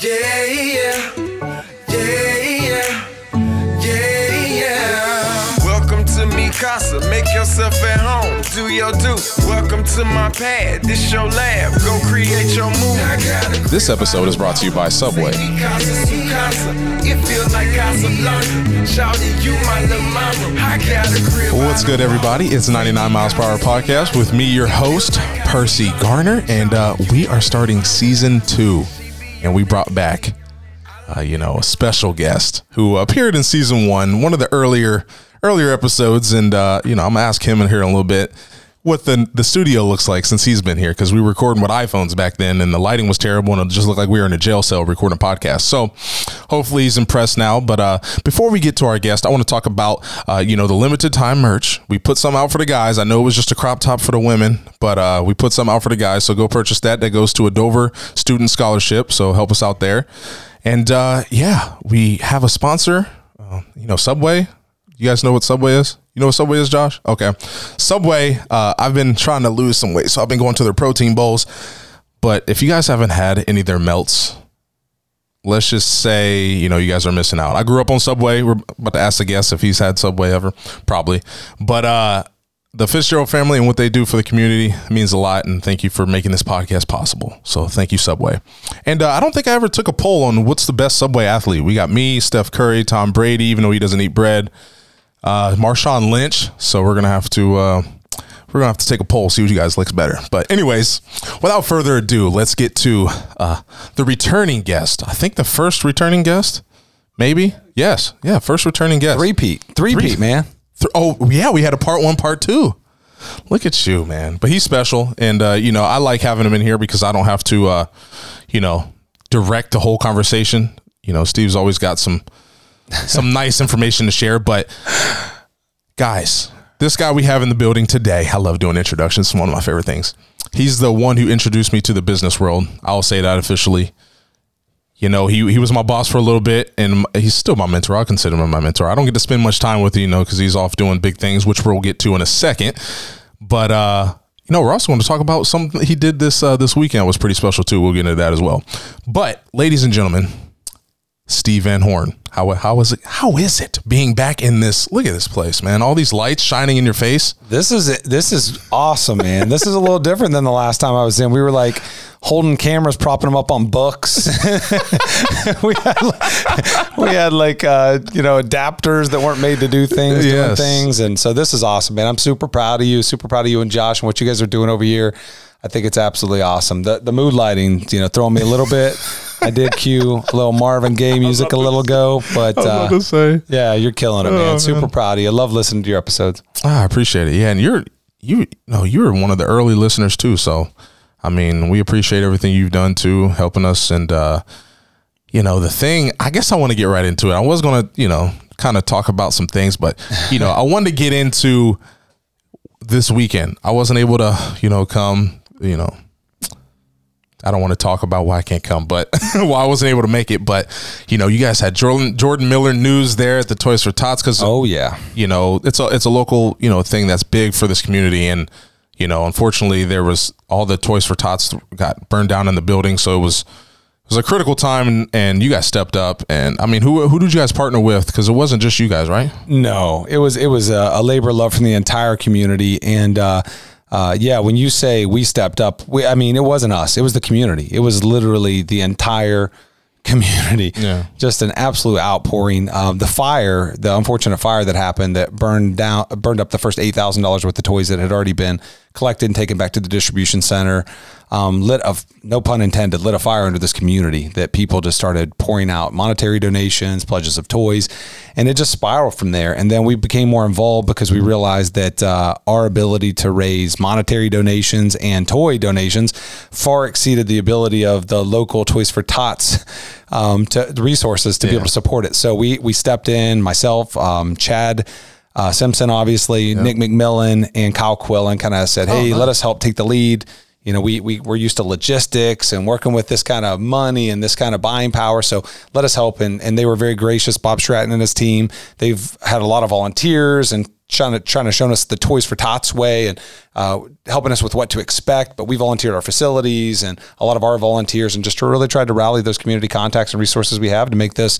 Yeah, yeah, yeah, yeah, yeah, yeah. Welcome to me casa, make yourself at home, do your do. Welcome to my pad, this your lab, go create your move. I got a This episode is brought to you by Subway. Casa, su casa. It feels like Casablanca. Shouting you my little mama. I got a crib. What's good, everybody? It's 99 Miles Per Hour Podcast with me, your host, Percy Garner, and uh, we are starting season two. And we brought back, uh, you know, a special guest who appeared in season one, one of the earlier earlier episodes. And uh, you know, I'm gonna ask him in here in a little bit what the the studio looks like since he's been here because we were recording with iPhones back then, and the lighting was terrible, and it just looked like we were in a jail cell recording a podcast. So hopefully he's impressed now. But uh, before we get to our guest, I want to talk about uh, you know the limited time merch. We put some out for the guys. I know it was just a crop top for the women, but uh, we put some out for the guys. So go purchase that. That goes to a Dover student scholarship. So help us out there. And uh, yeah, we have a sponsor. Uh, you know, Subway. You guys know what Subway is? You know what Subway is, Josh? Okay. Subway, uh, I've been trying to lose some weight, so I've been going to their protein bowls. But if you guys haven't had any of their melts, let's just say, you know, you guys are missing out. I grew up on Subway. We're about to ask the guest if he's had Subway ever. Probably. But uh the Fitzgerald family and what they do for the community means a lot. And thank you for making this podcast possible. So thank you, Subway. And uh, I don't think I ever took a poll on what's the best Subway athlete. We got me, Steph Curry, Tom Brady, even though he doesn't eat bread, uh, Marshawn Lynch. So we're gonna have to uh, we're gonna have to take a poll, see what you guys likes better. But anyways, without further ado, let's get to uh, the returning guest. I think the first returning guest, maybe. Yes, yeah, first returning guest. Three-peat. Three-peat, man. Th- oh yeah, we had a part one, part two. Look at you, man. But he's special, and uh, you know I like having him in here because I don't have to, uh, you know, direct the whole conversation. You know, Steve's always got some some nice information to share. But guys, this guy we have in the building today, I love doing introductions. It's one of my favorite things. He's the one who introduced me to the business world. I'll say that officially. You know, he he was my boss for a little bit, and he's still my mentor. I consider him my mentor. I don't get to spend much time with you, know, because he's off doing big things, which we'll get to in a second. But uh, you know, we're also going to talk about something he did this uh, this weekend was pretty special too. We'll get into that as well. But, ladies and gentlemen, Steve Van Horn. How how is it? How is it being back in this? Look at this place, man! All these lights shining in your face. This is this is awesome, man. this is a little different than the last time I was in. We were like holding cameras, propping them up on books. we had like, we had like uh, you know adapters that weren't made to do things, doing things, and so this is awesome, man. I'm super proud of you, super proud of you and Josh and what you guys are doing over here. I think it's absolutely awesome. The the mood lighting, you know, throwing me a little bit. I did cue a little Marvin Gaye music a little ago, but uh, say. yeah, you're killing it, man. Super proud of you. I love listening to your episodes. Ah, I appreciate it. Yeah, and you're you no, you're one of the early listeners too. So, I mean, we appreciate everything you've done too, helping us. And uh, you know, the thing, I guess I want to get right into it. I was gonna, you know, kind of talk about some things, but you know, I wanted to get into this weekend. I wasn't able to, you know, come. You know, I don't want to talk about why I can't come, but well, I wasn't able to make it. But you know, you guys had Jordan Jordan Miller news there at the Toys for Tots because Oh yeah. you know it's a it's a local you know thing that's big for this community and you know unfortunately there was all the toys for tots got burned down in the building so it was it was a critical time and, you guys stepped up and i mean who who did you guys partner with because it wasn't just you guys right No, it was it was a, a labor of love from the entire community, and uh, uh, yeah, when you say we stepped up, we, I mean it wasn't us; it was the community. It was literally the entire community. Yeah. just an absolute outpouring. Um, the fire, the unfortunate fire that happened that burned down, burned up the first eight thousand dollars worth of toys that had already been collected and taken back to the distribution center. Um, lit of no pun intended, lit a fire under this community that people just started pouring out monetary donations, pledges of toys, and it just spiraled from there. And then we became more involved because we realized that uh, our ability to raise monetary donations and toy donations far exceeded the ability of the local Toys for Tots um, to resources to be able to support it. So we we stepped in, myself, um, Chad. Uh, Simpson, obviously, Nick McMillan and Kyle Quillen kind of said, "Hey, let us help take the lead." you know, we, we we're used to logistics and working with this kind of money and this kind of buying power. So let us help. And and they were very gracious. Bob Stratton and his team. They've had a lot of volunteers and trying to trying to show us the Toys for Tots way and uh, helping us with what to expect. But we volunteered our facilities and a lot of our volunteers and just really tried to rally those community contacts and resources we have to make this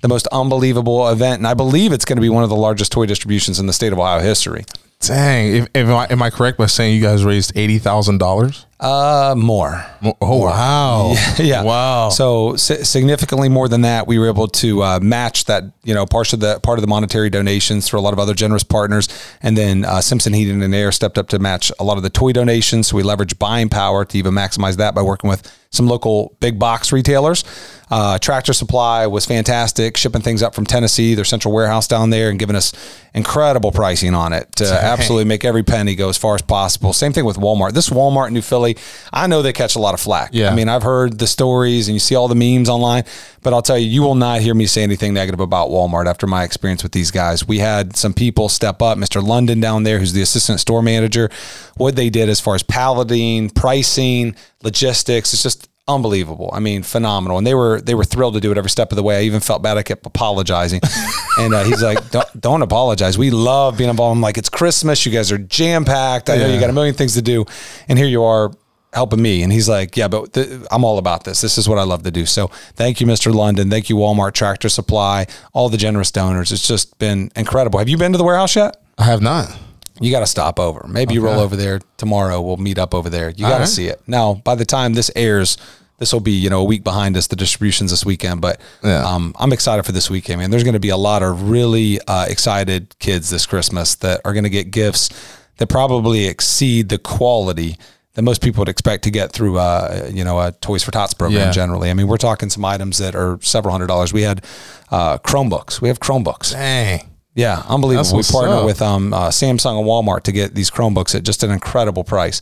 the most unbelievable event. And I believe it's going to be one of the largest toy distributions in the state of Ohio history. Dang. If, if I, am I correct by saying you guys raised eighty thousand dollars? Uh, more. Oh wow! yeah, wow. So si- significantly more than that, we were able to uh, match that. You know, part of the part of the monetary donations through a lot of other generous partners, and then uh, Simpson Heating and Air stepped up to match a lot of the toy donations. So we leveraged buying power to even maximize that by working with some local big box retailers. Uh, Tractor Supply was fantastic, shipping things up from Tennessee, their central warehouse down there, and giving us incredible pricing on it to absolutely make every penny go as far as possible. Same thing with Walmart. This Walmart in New Philly, I know they catch a lot of flack. Yeah. I mean, I've heard the stories and you see all the memes online, but I'll tell you, you will not hear me say anything negative about Walmart after my experience with these guys. We had some people step up, Mr. London down there, who's the assistant store manager. What they did as far as palleting, pricing, logistics, it's just unbelievable. I mean, phenomenal. And they were they were thrilled to do it every step of the way. I even felt bad. I kept apologizing, and uh, he's like, don't, "Don't apologize. We love being involved." I'm like, "It's Christmas. You guys are jam packed. I know you got a million things to do, and here you are." helping me and he's like yeah but th- i'm all about this this is what i love to do so thank you mr london thank you walmart tractor supply all the generous donors it's just been incredible have you been to the warehouse yet I have not. You got to stop over. Maybe you roll over there tomorrow. We'll meet up over there. You got to right. see it. Now, by the time this airs, this will be you know a week behind us. The distributions this weekend, but Yeah. um, I'm excited for this weekend, man. There's going to be a lot of really uh, excited kids this Christmas that are going to get gifts that probably exceed the quality that most people would expect to get through uh, you know a Toys for Tots program Yeah. generally. I mean, we're talking some items that are several hundred dollars. We had uh, Chromebooks. We have Chromebooks. Dang. Yeah, unbelievable. We partner up. with um, uh, Samsung and Walmart to get these Chromebooks at just an incredible price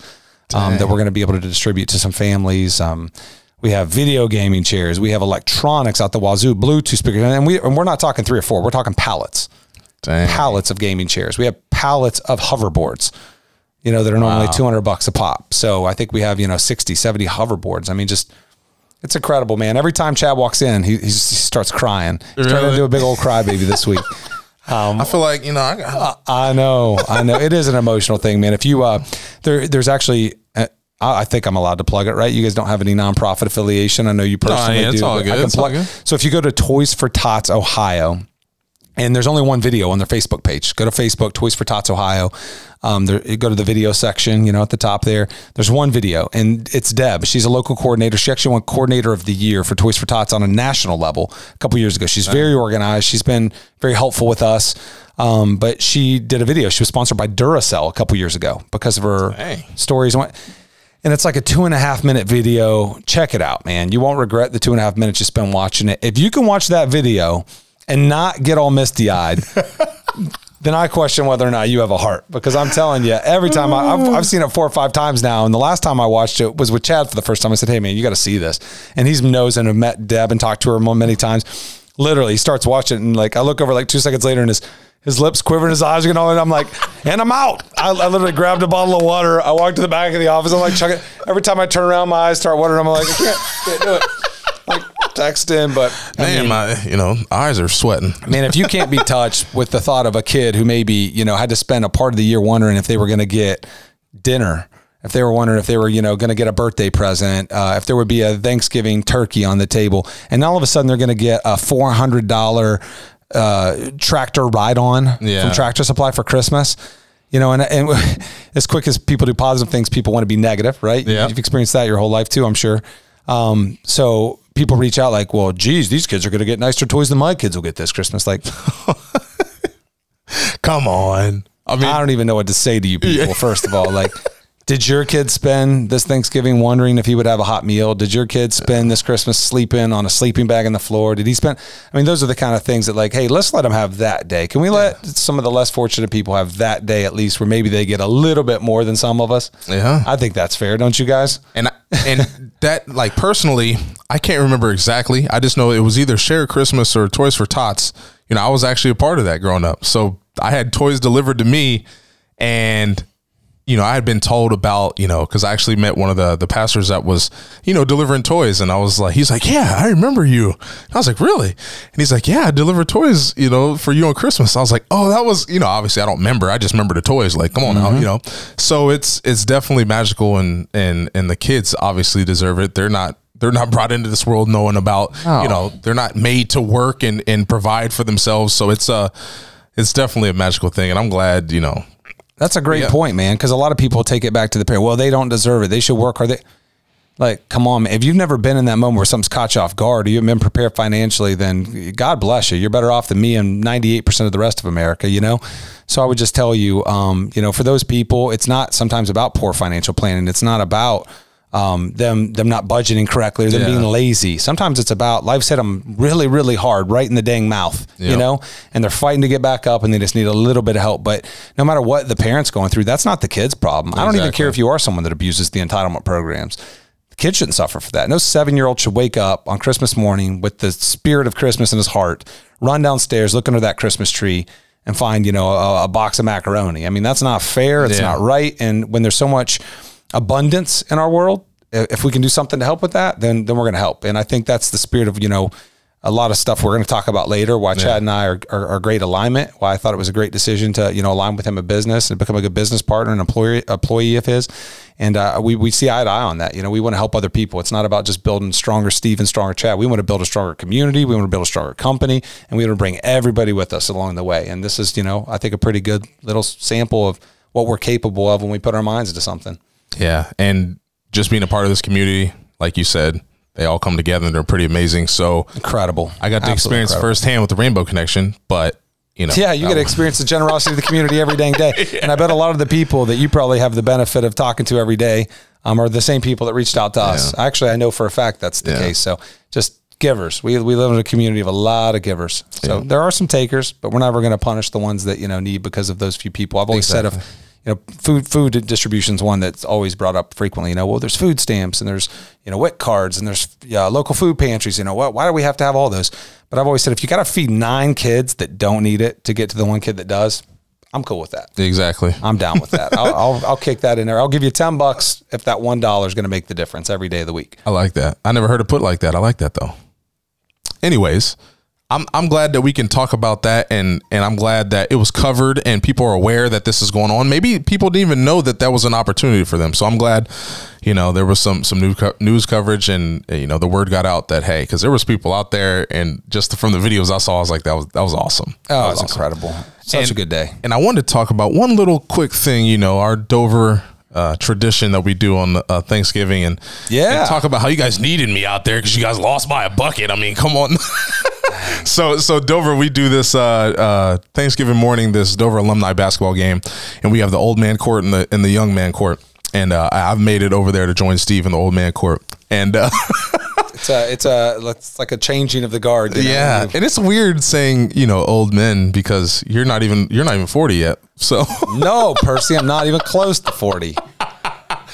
um, that we're going to be able to distribute to some families. Um, we have video gaming chairs. We have electronics out the wazoo, Bluetooth speakers, and we and we're not talking three or four. We're talking pallets, Dang. pallets of gaming chairs. We have pallets of hoverboards. You know that are normally two hundred bucks a pop. So I think we have you know 60, 70 hoverboards. I mean, just it's incredible, man. Every time Chad walks in, he, he starts crying. He's trying to do a big old crybaby this week. I feel like you know. I got, I know, I know. It is an emotional thing, man. If you, uh, there, there's actually, uh, I I think I'm allowed to plug it, right? You guys don't have any nonprofit affiliation. I know you personally yeah, it's do. all good. I can It's all plug. good. So if you go to Toys for Tots Ohio, and there's only one video on their Facebook page. Go to Facebook, Toys for Tots Ohio. Um, there, you go to the video section, you know, at the top there. There's one video, and it's Deb. She's a local coordinator. She actually won Coordinator of the Year for Toys for Tots on a national level a couple years ago. She's very organized. She's been very helpful with us. Um, but she did a video. She was sponsored by Duracell a couple years ago because of her stories. and and it's like a two and a half minute video. Check it out, man. You won't regret the two and a half minutes you spend watching it. If you can watch that video and not get all misty eyed, then I question whether or not you have a heart. Because I'm telling you, every time I, I've, I've seen it four or five times now, and the last time I watched it was with Chad for the first time. I said, "Hey, man, you got to see this." And he's knows and have met Deb and talked to her many times. Literally, he starts watching, it and like I look over like two seconds later, and his his lips quivering, his eyes are getting all, and I'm like, and I'm out. I, I literally grabbed a bottle of water. I walked to the back of the office. I'm like, chuck it. Every time I turn around, my eyes start watering. I'm like, I can't, can't do it. Texting, but I man, mean, my you know eyes are sweating. Man, if you can't be touched with the thought of a kid who maybe, you know, had to spend a part of the year wondering if they were going to get dinner, if they were wondering if they were, you know, going to get a birthday present, uh, if there would be a Thanksgiving turkey on the table, and all of a sudden they're going to get a $400 uh, tractor ride on Yeah. from Tractor Supply for Christmas. You know, and, and as quick as people do positive things, people want to be negative, right? Yeah. You've experienced that your whole life too, I'm sure. Um, so people reach out like, well, geez, these kids are going to get nicer toys than my kids will get this Christmas. Like, Come on. I mean, I don't even know what to say to you people. First of all, like, did your kid spend this Thanksgiving wondering if he would have a hot meal? Did your kid spend this Christmas sleeping on a sleeping bag on the floor? Did he spend? I mean, those are the kind of things that, like, hey, let's let them have that day. Can we let some of the less fortunate people have that day at least, where maybe they get a little bit more than some of us? Yeah. I think that's fair, don't you guys? and and that like personally, I can't remember exactly. I just know it was either Share Christmas or Toys for Tots. You know, I was actually a part of that growing up. So I had toys delivered to me, and you know, I had been told about, you know, because I actually met one of the the pastors that was, you know, delivering toys, and I was like, he's like, yeah, I remember you. And I was like, really? And he's like, yeah, I delivered toys, you know, for you on Christmas. I was like, oh, that was, you know, obviously I don't remember, I just remember the toys. Like, come on now, mm-hmm. you know. So it's it's definitely magical, and and and the kids obviously deserve it. They're not they're not brought into this world knowing about No. you know they're not made to work and and provide for themselves so it's a it's definitely a magical thing and i'm glad you know That's a great Yeah. point, man. Because a lot of people take it back to the parent. Well, they don't deserve it. They should work hard. They, like, come on, man. If you've never been in that moment where something's caught you off guard, or you haven't been prepared financially, then God bless you. You're better off than me and 98% of the rest of America, you know? So I would just tell you, um, you know, for those people, it's not sometimes about poor financial planning. It's not about um, them them not budgeting correctly or them Yeah. being lazy. Sometimes it's about life's hit them really, really hard right in the dang mouth, you know, and they're fighting to get back up and they just need a little bit of help. But no matter what the parent's going through, that's not the kid's problem. I don't even care if you are someone that abuses the entitlement programs. The kid shouldn't suffer for that. No seven year old should wake up on Christmas morning with the spirit of Christmas in his heart, run downstairs, look under that Christmas tree, and find, you know, a, a box of macaroni. I mean, that's not fair. It's Yeah. not right. And when there's so much abundance in our world, if we can do something to help with that, then then we're going to help. And I think that's the spirit of you know a lot of stuff we're going to talk about later. Why Chad and I are, are, are great alignment. Why I thought it was a great decision to you know align with him a business and become a good business partner and employee employee of his. And uh, we we see eye to eye on that. You know, we want to help other people. It's not about just building stronger Steve and stronger Chad. We want to build a stronger community. We want to build a stronger company, and we want to bring everybody with us along the way. And this is you know I think a pretty good little sample of what we're capable of when we put our minds into something. Yeah and just being a part of this community like you said they all come together and they're pretty amazing so Incredible. i got to Absolutely experience incredible. firsthand with the rainbow connection but you know Yeah, you get to experience the generosity of the community every dang day. And I bet a lot of the people that you probably have the benefit of talking to every day um, are the same people that reached out to us. Actually, I know for a fact that's the Yeah. case. So just givers. We, we live in a community of a lot of givers. So there are some takers, but we're never going to punish the ones that, you know, need because of those few people. I've always said if, you know, food food distribution is one that's always brought up frequently. You know, well, there's food stamps and there's you know WIC cards and there's yeah, local food pantries. You know, what? Why do we have to have all those? But I've always said if you got to feed nine kids that don't need it to get to the one kid that does, I'm cool with that. exactly I'm down with that. I'll, I'll I'll kick that in there. I'll give you ten bucks if that one dollar is going to make the difference every day of the week. i like that i never heard it put like that i like that though anyways I'm, I'm glad that we can talk about that and and I'm glad that it was covered and people are aware that this is going on. Maybe people didn't even know that that was an opportunity for them. So I'm glad, you know, there was some some news co- news coverage and you know the word got out that hey, because there was people out there and just from the videos I saw, I was like that was that was awesome. That Oh, was it's awesome. incredible. Such And- a good day. And I wanted to talk about one little quick thing, you know, our Dover uh, tradition that we do on uh, Thanksgiving and, Yeah. and talk about how you guys needed me out there because you guys lost by a bucket. I mean, come on. so, so Dover, we do this uh, uh, Thanksgiving morning, this Dover alumni basketball game, and we have the old man court and the and the young man court. And uh, I've made it over there to join Steve in the old man court. And uh, It's a it's a it's like a changing of the guard. you know? yeah, and it's weird saying you know old men because you're not even you're not even forty yet. So. No, Percy, I'm not even close to forty.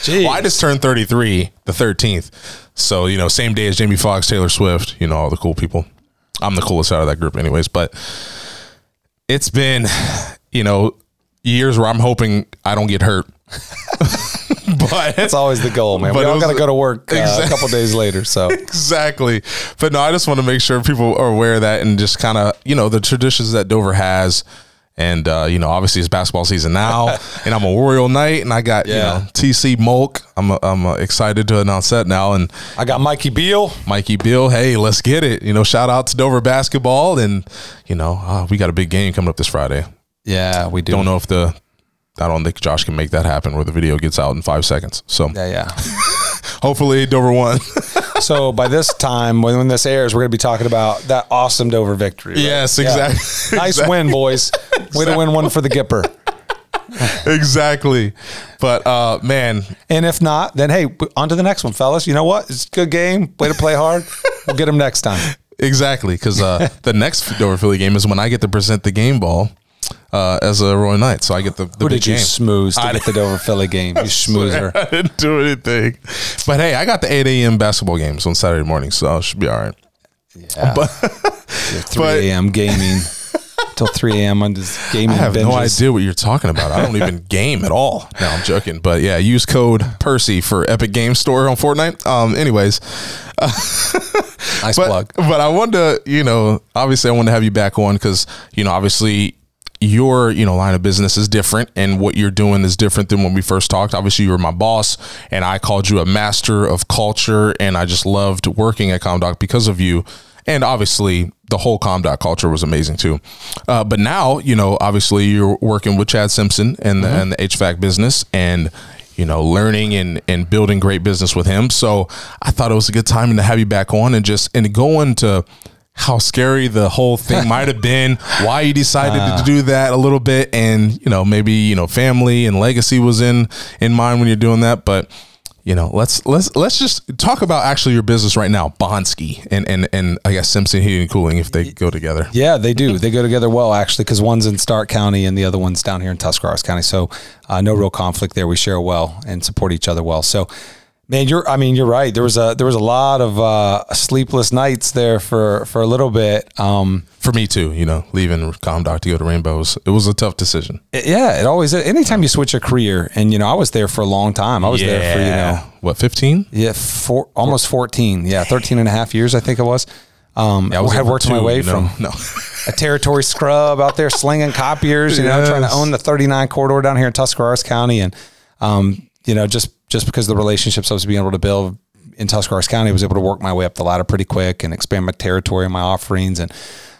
Gee, Well, I just turned 33 the 13th. So, you know, same day as Jamie Foxx, Taylor Swift, you know, all the cool people. I'm the coolest out of that group, anyways. But it's been, you know, years where I'm hoping I don't get hurt. but it's always the goal, man. But we all got to go to work uh, a couple days later. So exactly. But no, I just want to make sure people are aware of that and just kind of, you know, the traditions that Dover has. And, uh, you know, obviously it's basketball season now, and I'm a Memorial night, and I got, Yeah. you know, TC Mulk. I'm, I'm uh, excited to announce that now. And, I got Mikey Beal. Mikey Bill, hey, let's get it. You know, shout out to Dover basketball, and you know, uh, we got a big game coming up this Friday. Yeah, we do. Don't know if the, I don't think Josh can make that happen where the video gets out in five seconds. So Yeah, yeah. hopefully Dover won. So by this time, when, when this airs, we're going to be talking about that awesome Dover victory. right? Yes, Yeah. exactly. Nice Exactly. win, boys. Way to win one for the Gipper. exactly. But uh, man, And if not, then hey, on to the next one, fellas. You know what? It's a good game. Way to play hard. We'll get them next time. exactly because uh, the next Dover Philly game is when I get to present the game ball uh, as a Roy Knight. So I get the, the Who big did you game. smooze to get the Dover Philly game? You schmoozer. I didn't do anything. But hey, I got the 8 a.m. basketball games on Saturday morning, so it should be all right. Yeah. But 3 a.m. gaming. till 3 a.m. on this gaming I have no idea what you're talking about. I don't even game at all. No, I'm joking. But yeah, use code Percy for Epic Game Store on Fortnite. Um, anyways, Nice but plug. but I wanted to, you know, obviously I wanted to have you back on because you know, obviously your you know line of business is different and what you're doing is different than when we first talked. Obviously you were my boss and i called you a master of culture and i just loved working at comdoc because of you. And obviously the whole comdoc culture was amazing too. Uh, but now you know obviously you're working with chad simpson and the, and the hvac business and you know, learning and, and building great business with him. So I thought it was a good time to have you back on and just and go into how scary the whole thing might have been, why you decided to do that a little bit, and you know, maybe, you know, family and legacy was in in mind when you're doing that. But you know, let's let's let's just talk about actually your business right now, Bonsky and and and I guess Simpson Heating and Cooling if they go together. Yeah, they do. They go together well, actually, because one's in Stark County and the other one's down here in Tuscarawas County. So, uh, no real conflict there. We share well and support each other well. So, man, you're. I mean, you're right. There was a there was a lot of uh, sleepless nights there for for a little bit. Um, For me too, you know, leaving Comdoc to go to Rainbows, it was a tough decision. it- yeah, it always. Is anytime you switch a career, and you know, I was there for a long time. I was there for you know, what, 15? yeah, four almost fourteen. Yeah, 13 and a half years, I think it was. Um, I was I had there for worked my way you know? from no. a territory scrub out there slinging copiers, you know, trying to own the 39 corridor down here in Tuscarawas County. And, um, you know, just, just because the relationships I was being able to build in Tuscarawas County, I was able to work my way up the ladder pretty quick and expand my territory and my offerings and,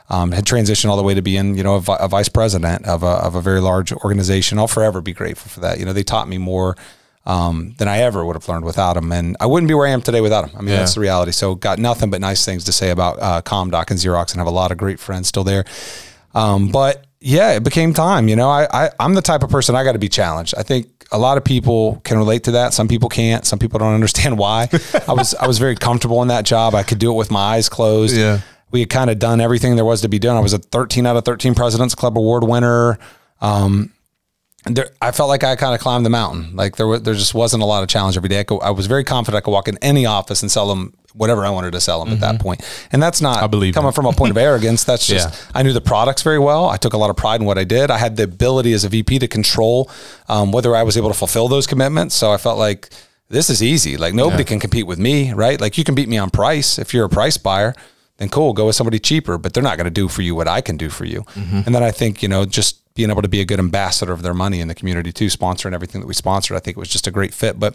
um, had transitioned all the way to being, you know, a, vi- a vice president of a, of a very large organization. I'll forever be grateful for that. You know, they taught me more, um, than I ever would have learned without them. And I wouldn't be where I am today without them. I mean, Yeah. that's the reality. So got nothing but nice things to say about uh, Comdoc and Xerox and have a lot of great friends still there. Um, but yeah, it became time. You know, I, I I'm the type of person I got to be challenged. I think a lot of people can relate to that. Some people can't. Some people don't understand why. I was I was very comfortable in that job. I could do it with my eyes closed. Yeah. We had kind of done everything there was to be done. I was a 13 out of 13 Presidents Club Award winner. Um, there, I felt like I kind of climbed the mountain. Like there, was, there just wasn't a lot of challenge every day. I, could, I was very confident I could walk in any office and sell them whatever I wanted to sell them at that point. And that's not Mm-hmm. I believe coming that. from a point of arrogance. That's just Yeah. I knew the products very well. I took a lot of pride in what I did. I had the ability as a VP to control um, whether I was able to fulfill those commitments. So I felt like this is easy. Like nobody can compete with me, right? Like you can beat me on price if you're a price buyer. Then cool, go with somebody cheaper, but they're not going to do for you what I can do for you. And then I think you know just being able to be a good ambassador of their money in the community too, sponsoring everything that we sponsored. I think it was just a great fit. But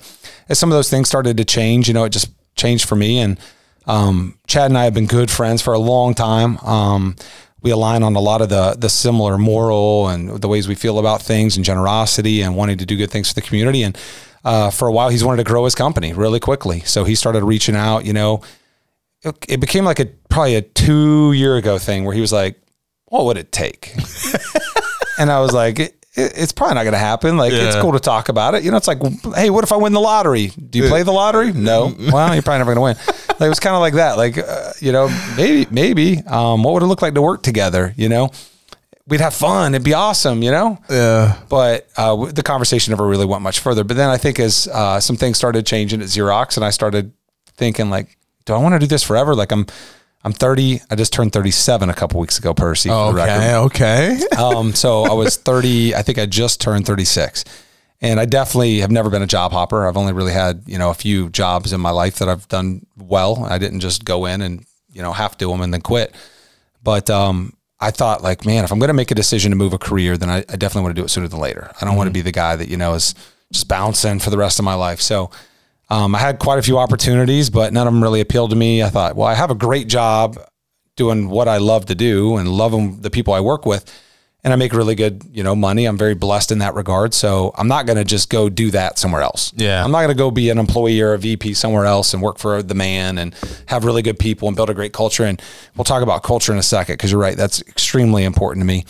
as some of those things started to change, you know, it just changed for me. And um, Chad and I have been good friends for a long time. Um, we align on a lot of the the similar moral and the ways we feel about things and generosity and wanting to do good things for the community. And uh, for a while, he's wanted to grow his company really quickly. So he started reaching out. You know, it, it became like a probably a two year ago thing where he was like, "What would it take?" and I was like, it, it- "It's probably not going to happen. Like, it's cool to talk about it. You know, it's like, hey, what if I win the lottery? Do you play the lottery? No. Well, you're probably never going to win. Like, it was kind of like that. Like, uh, you know, maybe, maybe. Um, what would it look like to work together? You know, we'd have fun. It'd be awesome. You know, Yeah. but uh, the conversation never really went much further. But then I think as uh, some things started changing at Xerox, and I started thinking like, do I want to do this forever? Like I'm, I'm 30. I just turned 37 a couple weeks ago, Percy. For the record. Okay. Okay. Um, so I was 30. I think I just turned 36. And I definitely have never been a job hopper. I've only really had, you know, a few jobs in my life that I've done well. I didn't just go in and, you know, half do them and then quit. But um, I thought like, man, if I'm going to make a decision to move a career, then I, I definitely want to do it sooner than later. I don't want to be the guy that, you know, is just bouncing for the rest of my life. So um, I had quite a few opportunities, but none of them really appealed to me. I thought, well, I have a great job doing what I love to do and loving the people I work with. And I make really good, you know, money. I'm very blessed in that regard. So I'm not going to just go do that somewhere else. Yeah. I'm not going to go be an employee or a VP somewhere else and work for the man and have really good people and build a great culture. And we'll talk about culture in a second because you're right. That's extremely important to me.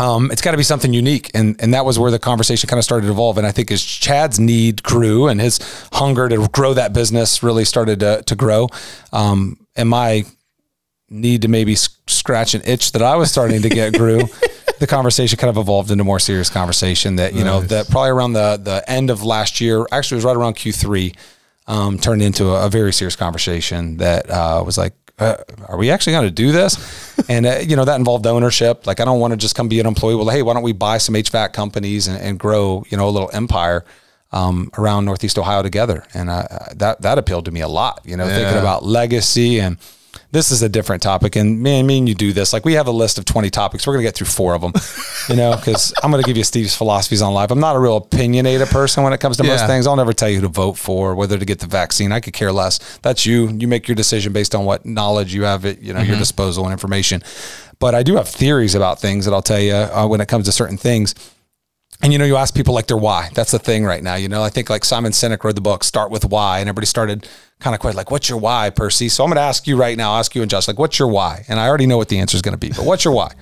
Um, it's got to be something unique, and and that was where the conversation kind of started to evolve. And I think as Chad's need grew and his hunger to grow that business really started to to grow, um, and my need to maybe scratch an itch that I was starting to get grew. the conversation kind of evolved into a more serious conversation that you know that probably around the the end of last year, actually it was right around Q three, um, turned into a, a very serious conversation that uh, was like, uh, are we actually going to do this? and uh, you know that involved ownership. Like I don't want to just come be an employee. Well, hey, why don't we buy some HVAC companies and, and grow you know a little empire um, around Northeast Ohio together? And uh, that that appealed to me a lot. You know, yeah. thinking about legacy and this is a different topic. And me and me and you do this. Like we have a list of 20 topics. We're going to get through four of them, you know, because I'm going to give you Steve's philosophies on life. I'm not a real opinionated person when it comes to yeah. most things. I'll never tell you who to vote for, whether to get the vaccine. I could care less. That's you. You make your decision based on what knowledge you have at, you know, mm-hmm. your disposal and information. But I do have theories about things that I'll tell you uh, when it comes to certain things. And you know, you ask people like their why. That's the thing right now. You know, I think like Simon Sinek wrote the book "Start with Why," and everybody started kind of quite like, "What's your why, Percy?" So I'm going to ask you right now, ask you and Josh, like, "What's your why?" And I already know what the answer is going to be, but what's your why?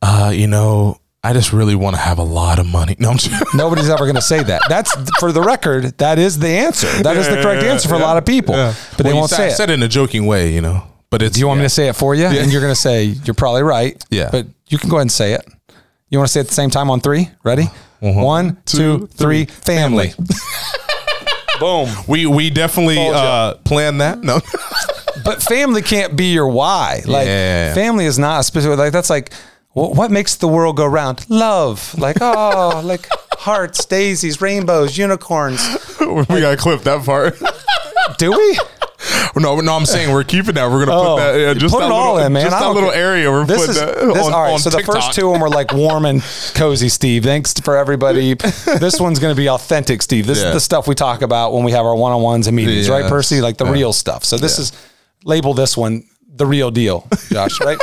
Uh, you know, I just really want to have a lot of money. No, nobody's ever going to say that. That's for the record. That is the answer. That yeah, is the correct yeah, answer for yeah. a lot of people, but well, they won't say it. I Said it in a joking way, you know. But it's. Do you want me to say it for you? And you're going to say you're probably right. Yeah. But you can go ahead and say it. You want to say it at the same time on three? Ready? Uh-huh. One, two, three. Family. Boom. We we definitely uh, plan that. No. but family can't be your why. Like yeah. family is not a specific. Like that's like what, what makes the world go round? Love. Like oh, like hearts, daisies, rainbows, unicorns. we like, gotta clip that part. Do we? No, no, I'm saying we're keeping that. We're gonna oh, put that. Yeah, just put that it all little, in, man. Just that little area. We're this putting is, that this, on, all right. On so TikTok. the first two of them were like warm and cozy, Steve. Thanks for everybody. this one's gonna be authentic, Steve. This yeah. is the stuff we talk about when we have our one on ones and meetings, yes. right, Percy? Like the yeah. real stuff. So this is label this one the real deal, Josh. Right.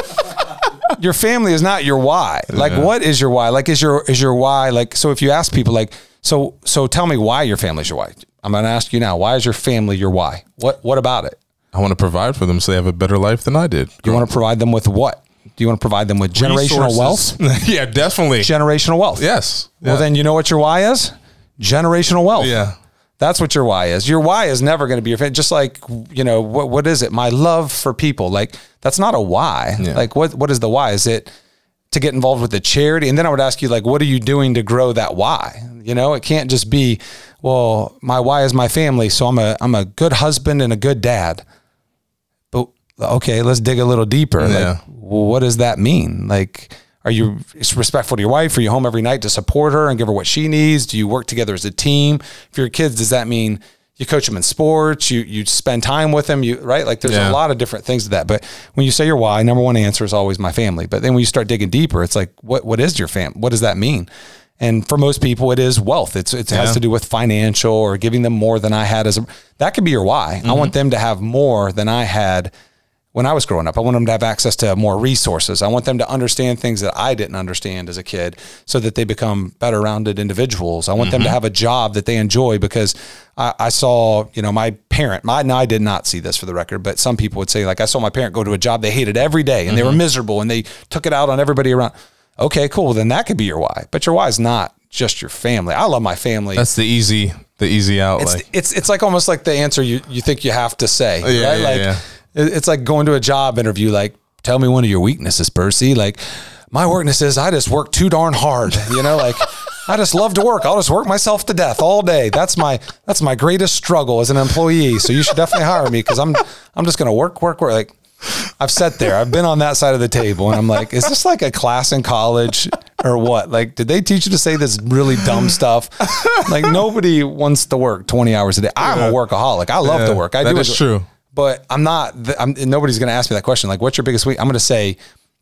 your family is not your why. Like, what is your why? Like, is your is your why? Like, so if you ask people, like, so so tell me why your family's your why. I'm going to ask you now. Why is your family your why? What what about it? I want to provide for them so they have a better life than I did. You want to provide them with what? Do you want to provide them with generational Resources. wealth? yeah, definitely. Generational wealth. Yes. Yeah. Well, then you know what your why is? Generational wealth. Yeah. That's what your why is. Your why is never going to be your Just like, you know, what what is it? My love for people. Like that's not a why. Yeah. Like what what is the why? Is it to get involved with the charity? And then I would ask you like what are you doing to grow that why? You know, it can't just be, well, my why is my family, so I'm a I'm a good husband and a good dad But okay, let's dig a little deeper. Yeah. Like, what does that mean? Like, are you respectful to your wife? Are you home every night to support her and give her what she needs? Do you work together as a team? For your kids, does that mean you coach them in sports? You you spend time with them? You right? Like, there's yeah. a lot of different things to that. But when you say your why, number one answer is always my family. But then when you start digging deeper, it's like, what what is your fam? What does that mean? And for most people, it is wealth. It's it yeah. has to do with financial or giving them more than I had as a. That could be your why. Mm-hmm. I want them to have more than I had when I was growing up. I want them to have access to more resources. I want them to understand things that I didn't understand as a kid so that they become better rounded individuals. I want mm-hmm. them to mm-hmm. have a job that they enjoy because I, I, saw, you know, my parent, my, now I did not see this for the record, but some people would say like, I saw my parent go to a job they hated every day and mm-hmm. they were mm-hmm. miserable and they took it out on everybody around. Okay, cool. Then that could be your why, but your why is not just your family. I love my family. That's the easy, the easy out. It's, like. it's, it's like almost like the answer you, you think you have to say, yeah, right? Yeah, like, yeah it's like going to a job interview, like, tell me one of your weaknesses, Percy. Like, my weakness is I just work too darn hard. You know, like I just love to work. I'll just work myself to death all day. That's my that's my greatest struggle as an employee. So you should definitely hire me because I'm I'm just gonna work, work, work. Like I've sat there. I've been on that side of the table, and I'm like, is this like a class in college or what? Like, did they teach you to say this really dumb stuff? Like nobody wants to work 20 hours a day. I'm yeah. a workaholic. I love yeah, to work. I that do. Is true but I'm not. I'm, nobody's going to ask me that question. Like, what's your biggest week? I'm going to say,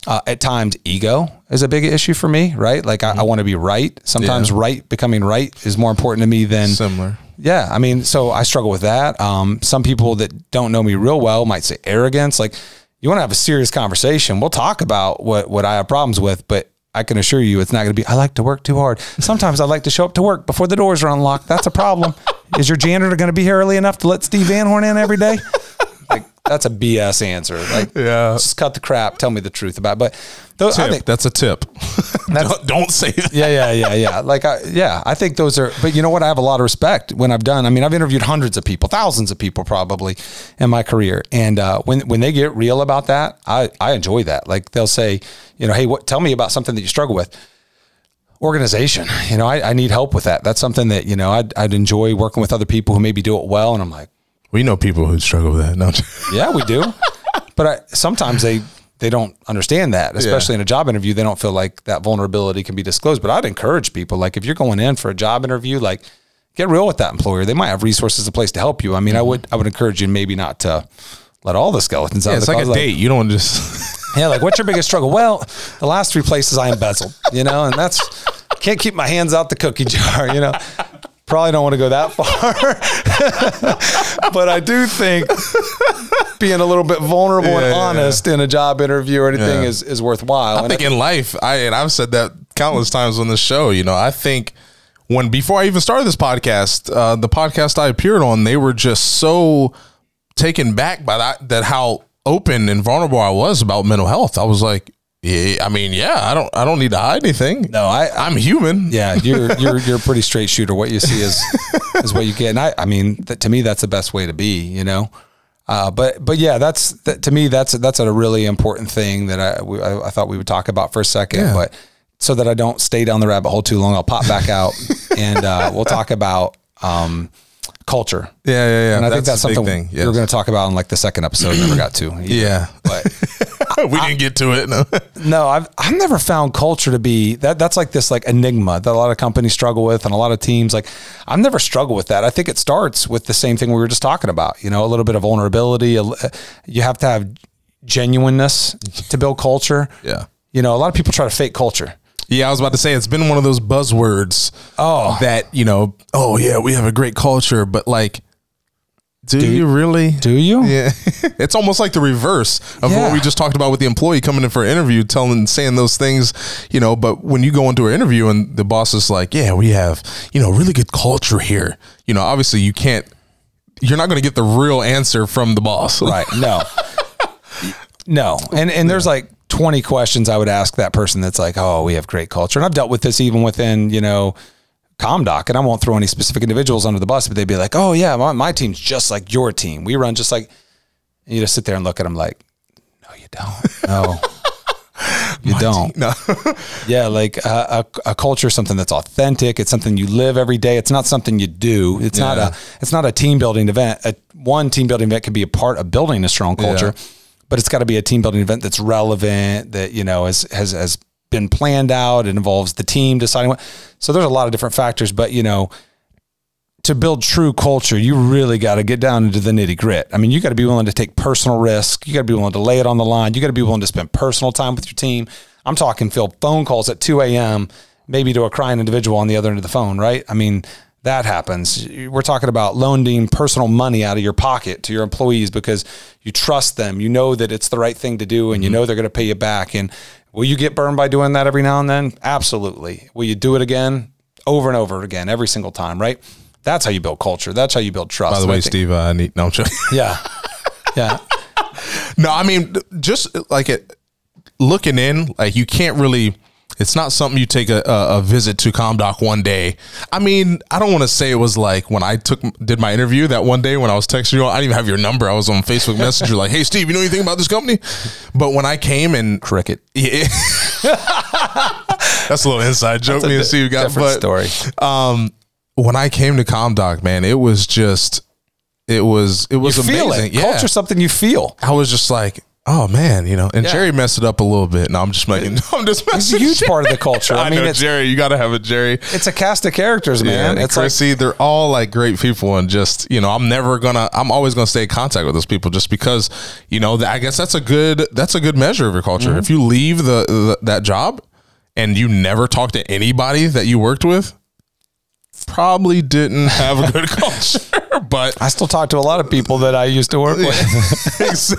uh, at times, ego is a big issue for me. Right? Like, I, I want to be right. Sometimes, yeah. right becoming right is more important to me than similar. Yeah, I mean, so I struggle with that. Um, some people that don't know me real well might say arrogance. Like, you want to have a serious conversation. We'll talk about what what I have problems with, but I can assure you, it's not going to be. I like to work too hard. Sometimes I like to show up to work before the doors are unlocked. That's a problem. Is your janitor going to be here early enough to let Steve Van Horn in every day? that's a BS answer. Like, yeah, just cut the crap. Tell me the truth about. It. But those, tip, I think that's a tip. That's, don't, don't, say that. Yeah, yeah, yeah, yeah. Like, I, yeah, I think those are. But you know what? I have a lot of respect when I've done. I mean, I've interviewed hundreds of people, thousands of people probably in my career, and uh, when when they get real about that, I I enjoy that. Like they'll say, you know, hey, what? Tell me about something that you struggle with organization. You know, I, I, need help with that. That's something that, you know, I'd, I'd enjoy working with other people who maybe do it well. And I'm like, we know people who struggle with that. No, yeah, we do. but I, sometimes they they don't understand that, especially in a job interview. They don't feel like that vulnerability can be disclosed. But I'd encourage people, like if you're going in for a job interview, like get real with that employer. They might have resources, a place to help you. I mean, I mm-hmm. would I would encourage you maybe not to let all the skeletons out. Yeah, it's like a closet. date. You don't just. Yeah, like what's your biggest struggle? Well, the last three places I embezzled, you know, and that's can't keep my hands out the cookie jar, you know. Probably don't want to go that far. but I do think being a little bit vulnerable Yeah, and yeah, honest in a job interview or anything Yeah. is, is worthwhile. I And think in life, I and I've said that countless times on the show. You know, I think when before I even started this podcast, uh, the podcast I appeared on, they were just so taken back by that that how open and vulnerable I was about mental health. I was like, yeah, I mean, yeah, I don't, I don't need to hide anything. no, I, I'm human. yeah, you're you're you're a pretty straight shooter. What you see is is what you get, and I I mean that, to me that's the best way to be. You know, uh, but but yeah, that's that, to me that's that's a really important thing that I we, I, I thought we would talk about for a second, Yeah. but so that I don't stay down the rabbit hole too long, I'll pop back out and uh, we'll talk about um, culture. yeah, yeah. yeah. And I think that's something thing. we were going to talk about in like the second episode. Never got to. either. Yeah, but we didn't get to it. No. no, I've I've never found culture to be that. That's like this like enigma that a lot of companies struggle with, and a lot of teams like I've never struggled with that. I think it starts with the same thing we were just talking about. You know, a little bit of vulnerability. a You have to have genuineness to build culture. Yeah. You know, a lot of people try to fake culture. Yeah, I was about to say it's been one of those buzzwords. Oh. that you know. Oh yeah, we have a great culture, but like, do, you really? Do you? Yeah, it's almost like the reverse of Yeah. what we just talked about with the employee coming in for an interview, telling, and saying those things, you know. But when you go into an interview and the boss is like, "Yeah, we have, you know, really good culture here," you know, obviously you can't, you're not going to get the real answer from the boss, Right. No. no. And and there's like 20 questions I would ask that person that's like, oh, we have great culture. And I've dealt with this even within, you know, Comdoc, and I won't throw any specific individuals under the bus, but they'd be like, oh, yeah, my, my team's just like your team. We run just like, and you just sit there and look at them like, no, you don't. No. You don't. No, Yeah, like uh, a, a culture is something that's authentic. It's something you live every day. It's not something you do. It's not a it's not a team building event. A, one team building event can be a part of building a strong culture, but it's got to be a team building event that's relevant. That you know has has has been planned out. It involves the team deciding what. So there's a lot of different factors, but you know. To build true culture, you really got to get down into the nitty grit. I mean, you got to be willing to take personal risk. You got to be willing to lay it on the line. You got to be willing to spend personal time with your team. I'm talking field phone calls at 2 a.m., maybe to a crying individual on the other end of the phone, right? I mean, that happens. We're talking about loaning personal money out of your pocket to your employees because you trust them. You know that it's the right thing to do and you know they're going to pay you back. And will you get burned by doing that every now and then? Absolutely. Will you do it again? Over and over again, every single time, right? That's how you build culture. That's how you build trust. by the way, think- Steve, uh, I need no. I'm joking. Yeah. Yeah. No, I mean, just like it, looking in, like you can't really. It's not something you take a, a, a visit to Comdoc one day. I mean, I don't want to say it was like when I took did my interview that one day when I was texting you. I didn't even have your number. I was on Facebook Messenger, like, "Hey, Steve, you know anything about this company?" But when I came and Cricket. yeah, that's a little inside joke me and Steve got. Different But story. um, when I came to Comdoc, man, it was just, it was, it was You amazing. it. Yeah. Culture's something you feel. I was just like, oh man, you know, and Yeah. Jerry messed it up a little bit. No, I'm just making, I'm just It's messing. a huge part of the culture. I, I, mean, know it's Jerry. You got to have a Jerry. it's a cast of characters, man. and it's like they're all like great people, and just you know, I'm never gonna, I'm always gonna stay in contact with those people, just because you know, I guess that's a good, that's a good measure of your culture. Mm-hmm. If you leave the, the that job and you never talk to anybody that you worked with, probably didn't have a good culture. But I still talk to a lot of people that I used to work with.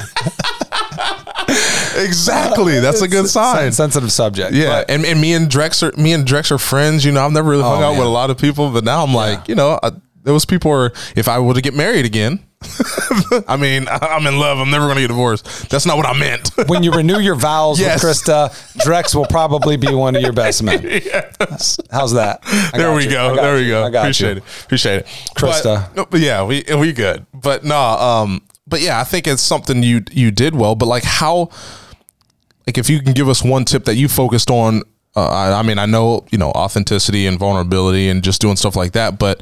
Exactly, that's a good sign. Sensitive subject. Yeah, But and, and me and Drex are me and Drex are friends. You know, I've never really hung Oh, out man. with a lot of people, but now I'm like, you know, I, those people are. If I were to get married again, I mean, I'm in love. I'm never going to get divorced. That's not what I meant. when you renew your vows Yes. with Krista, Drex will probably be one of your best men. yes. How's that? I There we you. go. There we go. I got Appreciate you. it. Appreciate it, Krista. But, but yeah, we we good. But no, um, but yeah, I think it's something you you did well. But like how, like if you can give us one tip that you focused on. Uh, I, I mean, I know you know authenticity and vulnerability and just doing stuff like that. But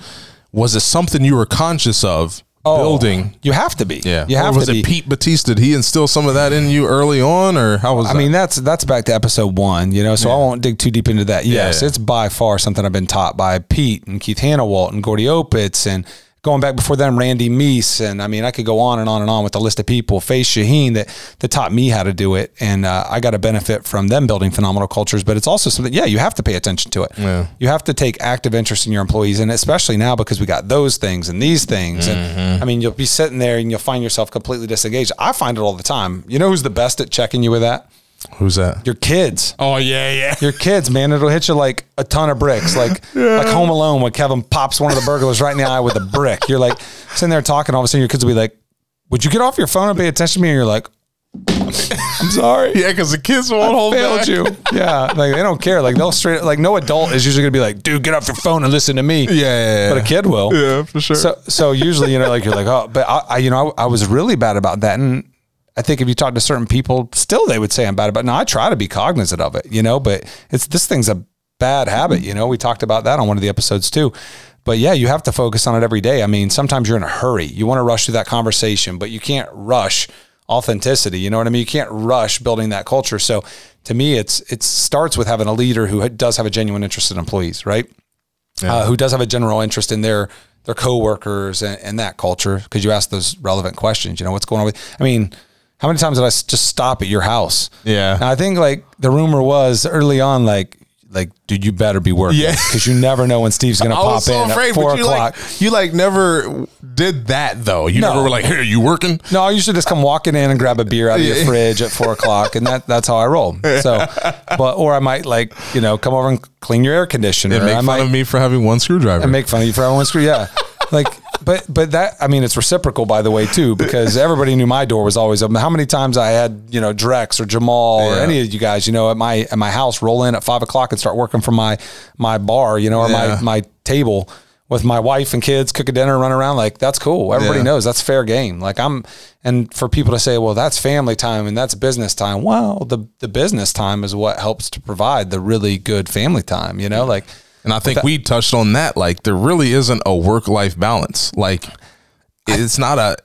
was it something you were conscious of Oh. building. You have to be. Yeah. You have Or was to it be. Pete Batista? Did he instill some of that in you early on, or how was I that? mean, that's that's back to episode one, you know. So I won't dig too deep into that. Yes, yeah. it's by far something I've been taught by Pete and Keith Hannawalt and Gordy Opitz and going back before them, Randy Meese, and I mean, I could go on and on and on with the list of people. Faith Shaheen that that taught me how to do it, and uh, I got a benefit from them building phenomenal cultures. But it's also something, yeah, you have to pay attention to it. Yeah. You have to take active interest in your employees, and especially now because we got those things and these things. And I mean, you'll be sitting there and you'll find yourself completely disengaged. I find it all the time. You know who's the best at checking you with that? Who's that? Your kids Oh yeah, yeah. your kids, man, it'll hit you like a ton of bricks, like like Home Alone when Kevin pops one of the burglars right in the eye with a brick. You're like sitting there talking, all of a sudden your kids will be like, "Would you get off your phone and pay attention to me?" And you're like, "I'm sorry." Yeah, because the kids won't hold Failed back. you, yeah. Like they don't care. Like they'll straight. Like no adult is usually gonna be like, "Dude, get off your phone and listen to me." Yeah, yeah, yeah. but a kid will. Yeah, for sure. So, so usually, you know, like you're like, oh, but I, I you know, I, I was really bad about that, and I think if you talk to certain people, still they would say I'm bad about. it. Now I try to be cognizant of it, you know, but it's this thing's a bad habit, you know. We talked about that on one of the episodes too. But yeah, you have to focus on it every day. I mean, sometimes you're in a hurry. You want to rush through that conversation, but you can't rush authenticity. You know what I mean? You can't rush building that culture. So to me, it's it starts with having a leader who does have a genuine interest in employees, right? uh, who does have a general interest in their their coworkers and, and that culture because you ask those relevant questions. You know what's going on with. I mean, how many times did I s- just stop at your house? Yeah. And I think like the rumor was early on, like like dude, you better be working, Yeah. because you never know when Steve's gonna I pop was so in afraid, at four but you o'clock. like you like never did that though. You No. never were like, "Hey, you working?" No, I usually just come walking in and grab a beer out of your Yeah. fridge at four o'clock, and that that's how I roll. So, but or I might like you know come over and clean your air conditioner. And make I fun might, of me for having one screwdriver. and make fun of you for having one screw. Yeah, like, but but that I mean, it's reciprocal by the way too, because everybody knew my door was always open. How many times I had you know Drex or Jamal or any of you guys, you know, at my at my house, roll in at five o'clock and start working from my my bar, you know, or Yeah. my my table. With my wife and kids, cook a dinner, run around like that's cool. Everybody Yeah. knows that's fair game. Like I'm, and for people to say, well, that's family time and that's business time. Well, the the business time is what helps to provide the really good family time. You know, like And I think we touched on that. Like, there really isn't a work life balance. Like, it's not a.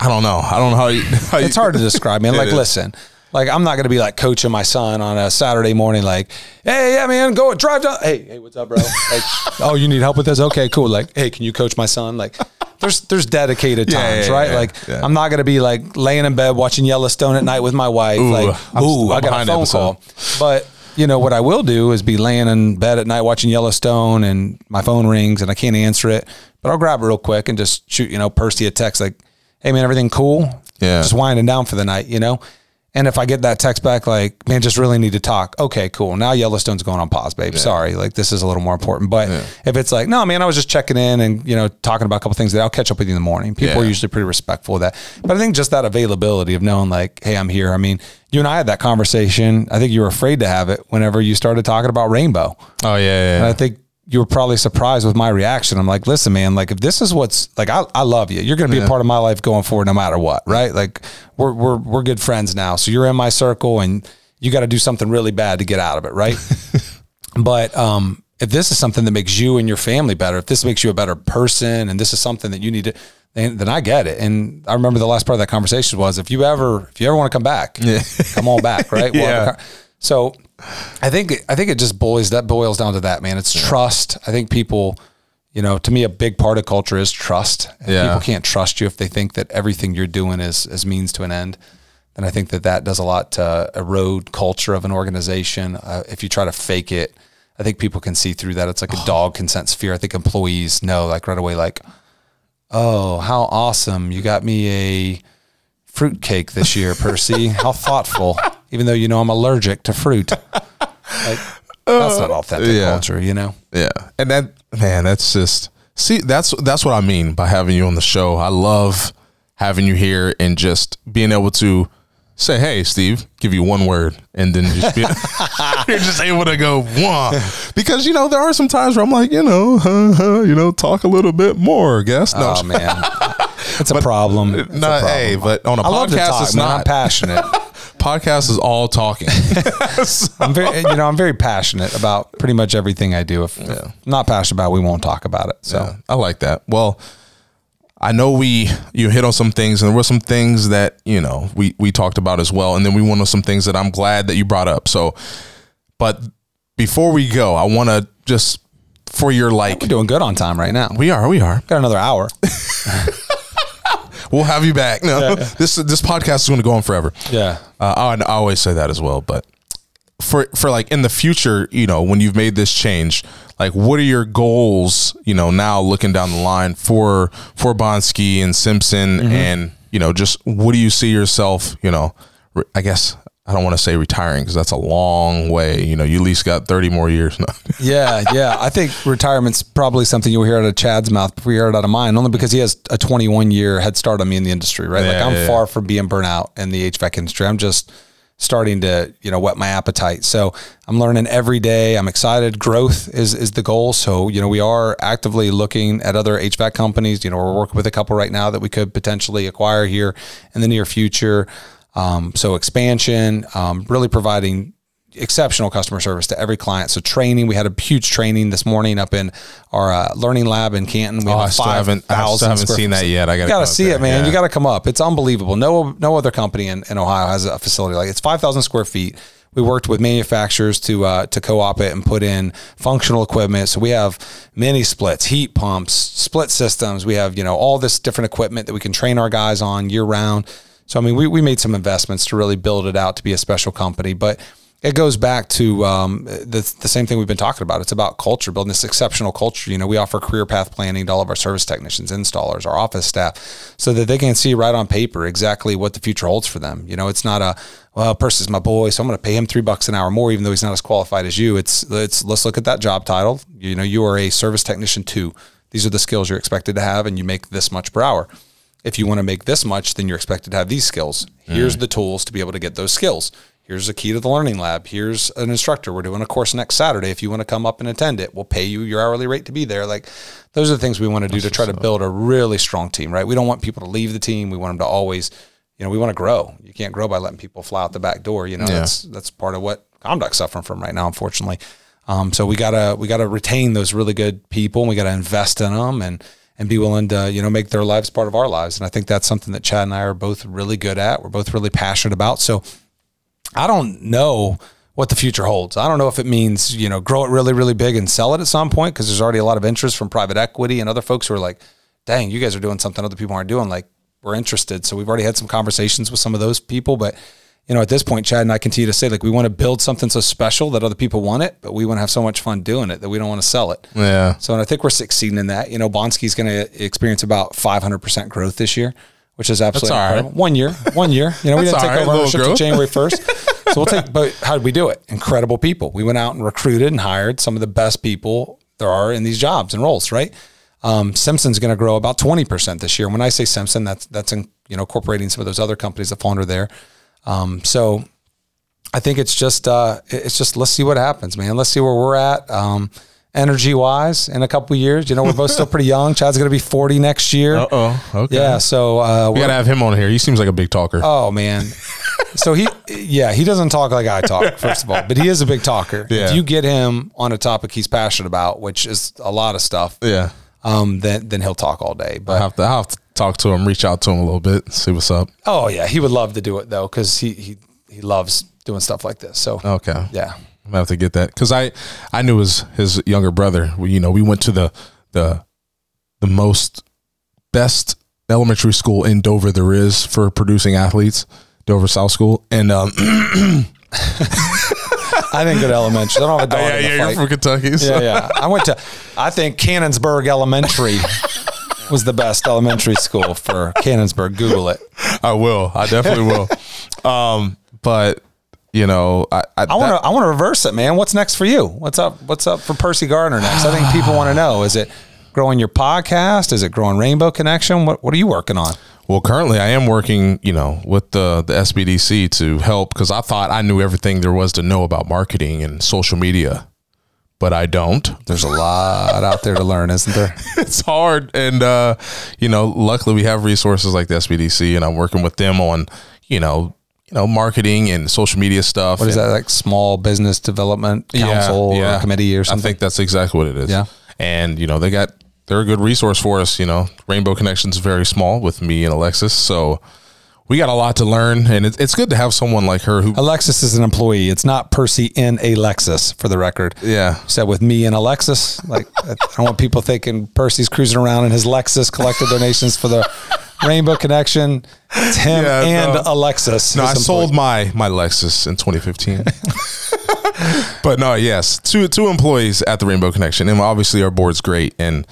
I don't know. I don't know how. You, how you- it's hard to describe, man. It Like, is. listen, like I'm not gonna be like coaching my son on a Saturday morning, like, hey, yeah, man, go drive down. Hey, hey, what's up, bro? Like, oh, you need help with this? Okay, cool. Like, hey, can you coach my son? Like, there's there's dedicated Yeah, times, yeah, right? yeah, like, yeah. I'm not gonna be like laying in bed watching Yellowstone at night with my wife. Ooh, like, I'm- ooh, I'm I got a behind phone episode. call. But you know what I will do is be laying in bed at night watching Yellowstone, and my phone rings and I can't answer it, but I'll grab it real quick and just shoot, you know, Percy a text like, "Hey man, everything cool?" Yeah. just winding down for the night, you know. And if I get that text back, like, man, just really need to talk. Okay, cool. Now Yellowstone's going on pause, babe. Sorry, like this is a little more important. But if it's like, no, man, I was just checking in and you know talking about a couple things that I'll catch up with you in the morning. People Yeah. are usually pretty respectful of that. But I think just that availability of knowing, like, hey, I'm here. I mean, you and I had that conversation. I think you were afraid to have it whenever you started talking about rainbow. Oh yeah, yeah. And yeah. I think you were probably surprised with my reaction. I'm like, listen, man, like if this is what's like, I, I love you. You're going to be a part of my life going forward, no matter what. Right. Like we're, we're, we're good friends now. So you're in my circle and you got to do something really bad to get out of it. Right. but, um, if this is something that makes you and your family better, if this makes you a better person and this is something that you need to, then, then I get it. And I remember the last part of that conversation was if you ever, if you ever want to come back, come on back. Right. We'll Yeah. So I think I think it just boils that boils down to that, man. It's trust. I think people, you know, to me a big part of culture is trust. If Yeah. People can't trust you if they think that everything you're doing is is means to an end. And I think that that does a lot to erode culture of an organization. Uh, if you try to fake it, I think people can see through that. It's like a dog can sense fear. I think employees know like right away, like, oh, how awesome. You got me a fruit cake this year, Percy. How thoughtful. Even though you know I'm allergic to fruit. Like that's not uh, authentic yeah. culture, you know? Yeah, and that man, that's just see that's that's what I mean by having you on the show. I love having you here and just being able to say, "Hey, Steve," give you one word, and then just be, you're just able to go one because you know there are some times where I'm like, you know, huh, huh, you know, talk a little bit more, guess. No, Oh man. It's a problem. It's a problem. hey, but on a I podcast, talk, it's man. I'm not. passionate. Podcast is all talking. I'm very, you know, I'm very passionate about pretty much everything I do. If, if I'm not passionate about, it, we won't talk about it. So Yeah, I like that. Well, I know we you hit on some things, and there were some things that you know we we talked about as well, and then we went on some things that I'm glad that you brought up. So, but before we go, I want to just for your like, We're doing good on time right now. we are, we are. got another hour. We'll have you back. No, this this podcast is going to go on forever. Yeah. Uh, I, I always say that as well, but for for like in the future, you know, when you've made this change, like what are your goals? You know, now looking down the line for for Bonsky and Simpson, and you know, just what do you see yourself? You know, I guess I don't want to say retiring because that's a long way. You know, you at least got thirty more years now. Yeah, yeah. I think retirement's probably something you'll hear out of Chad's mouth before you hear it out of mine, only because he has a 21 year head start on me in the industry, right? like I'm yeah, far from being burnt out in the HVAC industry. I'm just starting to, you know, whet my appetite. So I'm learning every day. I'm excited. Growth is is the goal. So, you know, we are actively looking at other HVAC companies. You know, we're working with a couple right now that we could potentially acquire here in the near future. Um, so expansion, um, really providing exceptional customer service to every client. So training, we had a huge training this morning up in our uh, learning lab in Canton. We Oh, have I still haven't- I still haven't seen that yet. I gotta gotta see it, man. Yeah. You got to come up. It's unbelievable. No, no other company in, in Ohio has a facility like it's five thousand square feet. We worked with manufacturers to uh, to co-op it and put in functional equipment. So we have mini splits, heat pumps, split systems. We have you know all this different equipment that we can train our guys on year round. So I mean, we, we made some investments to really build it out to be a special company, but it goes back to um, the, the same thing we've been talking about. It's about culture, building this exceptional culture. You know, we offer career path planning to all of our service technicians, installers, our office staff, so that they can see right on paper exactly what the future holds for them. You know, it's not a well, Percy's my boy, so I'm going to pay him three bucks an hour more, even though he's not as qualified as you. It's it's let's look at that job title. You know, you are a service technician two. These are the skills you're expected to have, and you make this much per hour. If you want to make this much, then you're expected to have these skills. Here's the tools to be able to get those skills. Here's a key to the learning lab. Here's an instructor. We're doing a course next Saturday. If you want to come up and attend it, we'll pay you your hourly rate to be there. Like those are the things we want to do to try to build a really strong team, right? We don't want people to leave the team. We want them to always, you know, we want to grow. You can't grow by letting people fly out the back door. You know, Yeah. that's that's part of what Comduct's suffering from right now, unfortunately. Um, so we gotta we gotta retain those really good people, and we gotta invest in them, and and be willing to you know make their lives part of our lives. And I think that's something that Chad and I are both really good at. We're both really passionate about. So I don't know what the future holds. I don't know if it means, you know, grow it really, really big and sell it at some point because there's already a lot of interest from private equity and other folks who are like, dang, you guys are doing something other people aren't doing. Like, we're interested. So we've already had some conversations with some of those people. But, you know, at this point, Chad and I continue to say, like, we want to build something so special that other people want it, but we want to have so much fun doing it that we don't want to sell it. Yeah. So, and I think we're succeeding in that. You know, Bonsky's going to experience about 500% growth this year, which is absolutely right. incredible. One year, one year. You know, we didn't take right, over ownership until January 1st. so we'll take, but how did we do it? Incredible people. We went out and recruited and hired some of the best people there are in these jobs and roles, right? Um, Simpson's going to grow about 20% this year. When I say Simpson, that's, that's, in, you know, incorporating some of those other companies that fall under there. Um, so I think it's just, uh, it's just, let's see what happens, man. Let's see where we're at. Um, energy wise in a couple years, you know, we're both still pretty young. Chad's going to be 40 next year. Uh oh. Okay. Yeah. So, uh, We gotta have him on here. He seems like a big talker. Oh man. So he, yeah, he doesn't talk like I talk, first of all, but he is a big talker. Yeah. If you get him on a topic he's passionate about, which is a lot of stuff, yeah. um, then then he'll talk all day. I But have to. I have to talk to him, reach out to him a little bit, see what's up. oh yeah, he would love to do it though, because he he he loves doing stuff like this. So Okay. yeah, I'm gonna have to get that because I I knew his his younger brother. We, you know, we went to the the the most best elementary school in Dover there is for producing athletes, Dover South School, and um, I didn't go to elementary. I don't have a dog yeah, in the yeah, you're from Kentucky. So. yeah, yeah. I went to, I think Cannonsburg Elementary was the best elementary school for Cannonsburg. Google it. I will. I definitely will. Um, but you know, I I, I want to I want to reverse it, man. What's next for you? What's up? What's up for Percy Gardner next? I think people want to know. Is it growing your podcast? Is it growing Rainbow Connection? What What are you working on? Well, currently I am working, you know, with the the SBDC to help because I thought I knew everything there was to know about marketing and social media, but I don't. There's a lot out there to learn, isn't there? it's hard, and uh, you know, luckily we have resources like the SBDC, and I'm working with them on, you know, you know, marketing and social media stuff. What is that like? Small Business Development Council or committee or something? I think that's exactly what it is. Yeah. and you know they got they're a good resource for us. You know, Rainbow Connection's very small with me and Alexis, so we got a lot to learn, and it, it's good to have someone like her who, Alexis is an employee. It's not Percy in a Lexus, for the record. yeah, Said with me and Alexis. Like I don't want people thinking Percy's cruising around in his Lexus collecting donations for the Rainbow Connection. It's him Yeah, and no. Alexis. No, I sold my my Lexus in 2015. but no, yes, two two employees at the Rainbow Connection, and obviously our board's great. And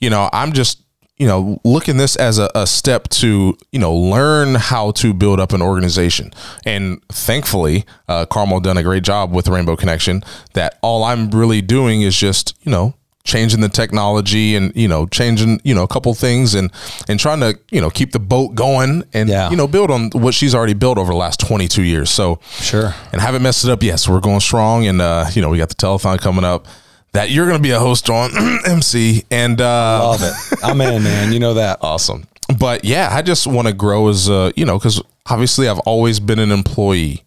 you know, I'm just you know looking this as a, a step to you know learn how to build up an organization. And thankfully, uh, Carmel done a great job with Rainbow Connection. That all I'm really doing is just you know changing the technology and you know changing you know a couple things and and trying to you know keep the boat going and Yeah. you know build on what she's already built over the last 22 years so Sure. and haven't messed it up yet so we're going strong and uh you know we got the telethon coming up that you're going to be a host on mc and uh Love it. I'm in, man. You know that. awesome but yeah i just want to grow as a you know because obviously i've always been an employee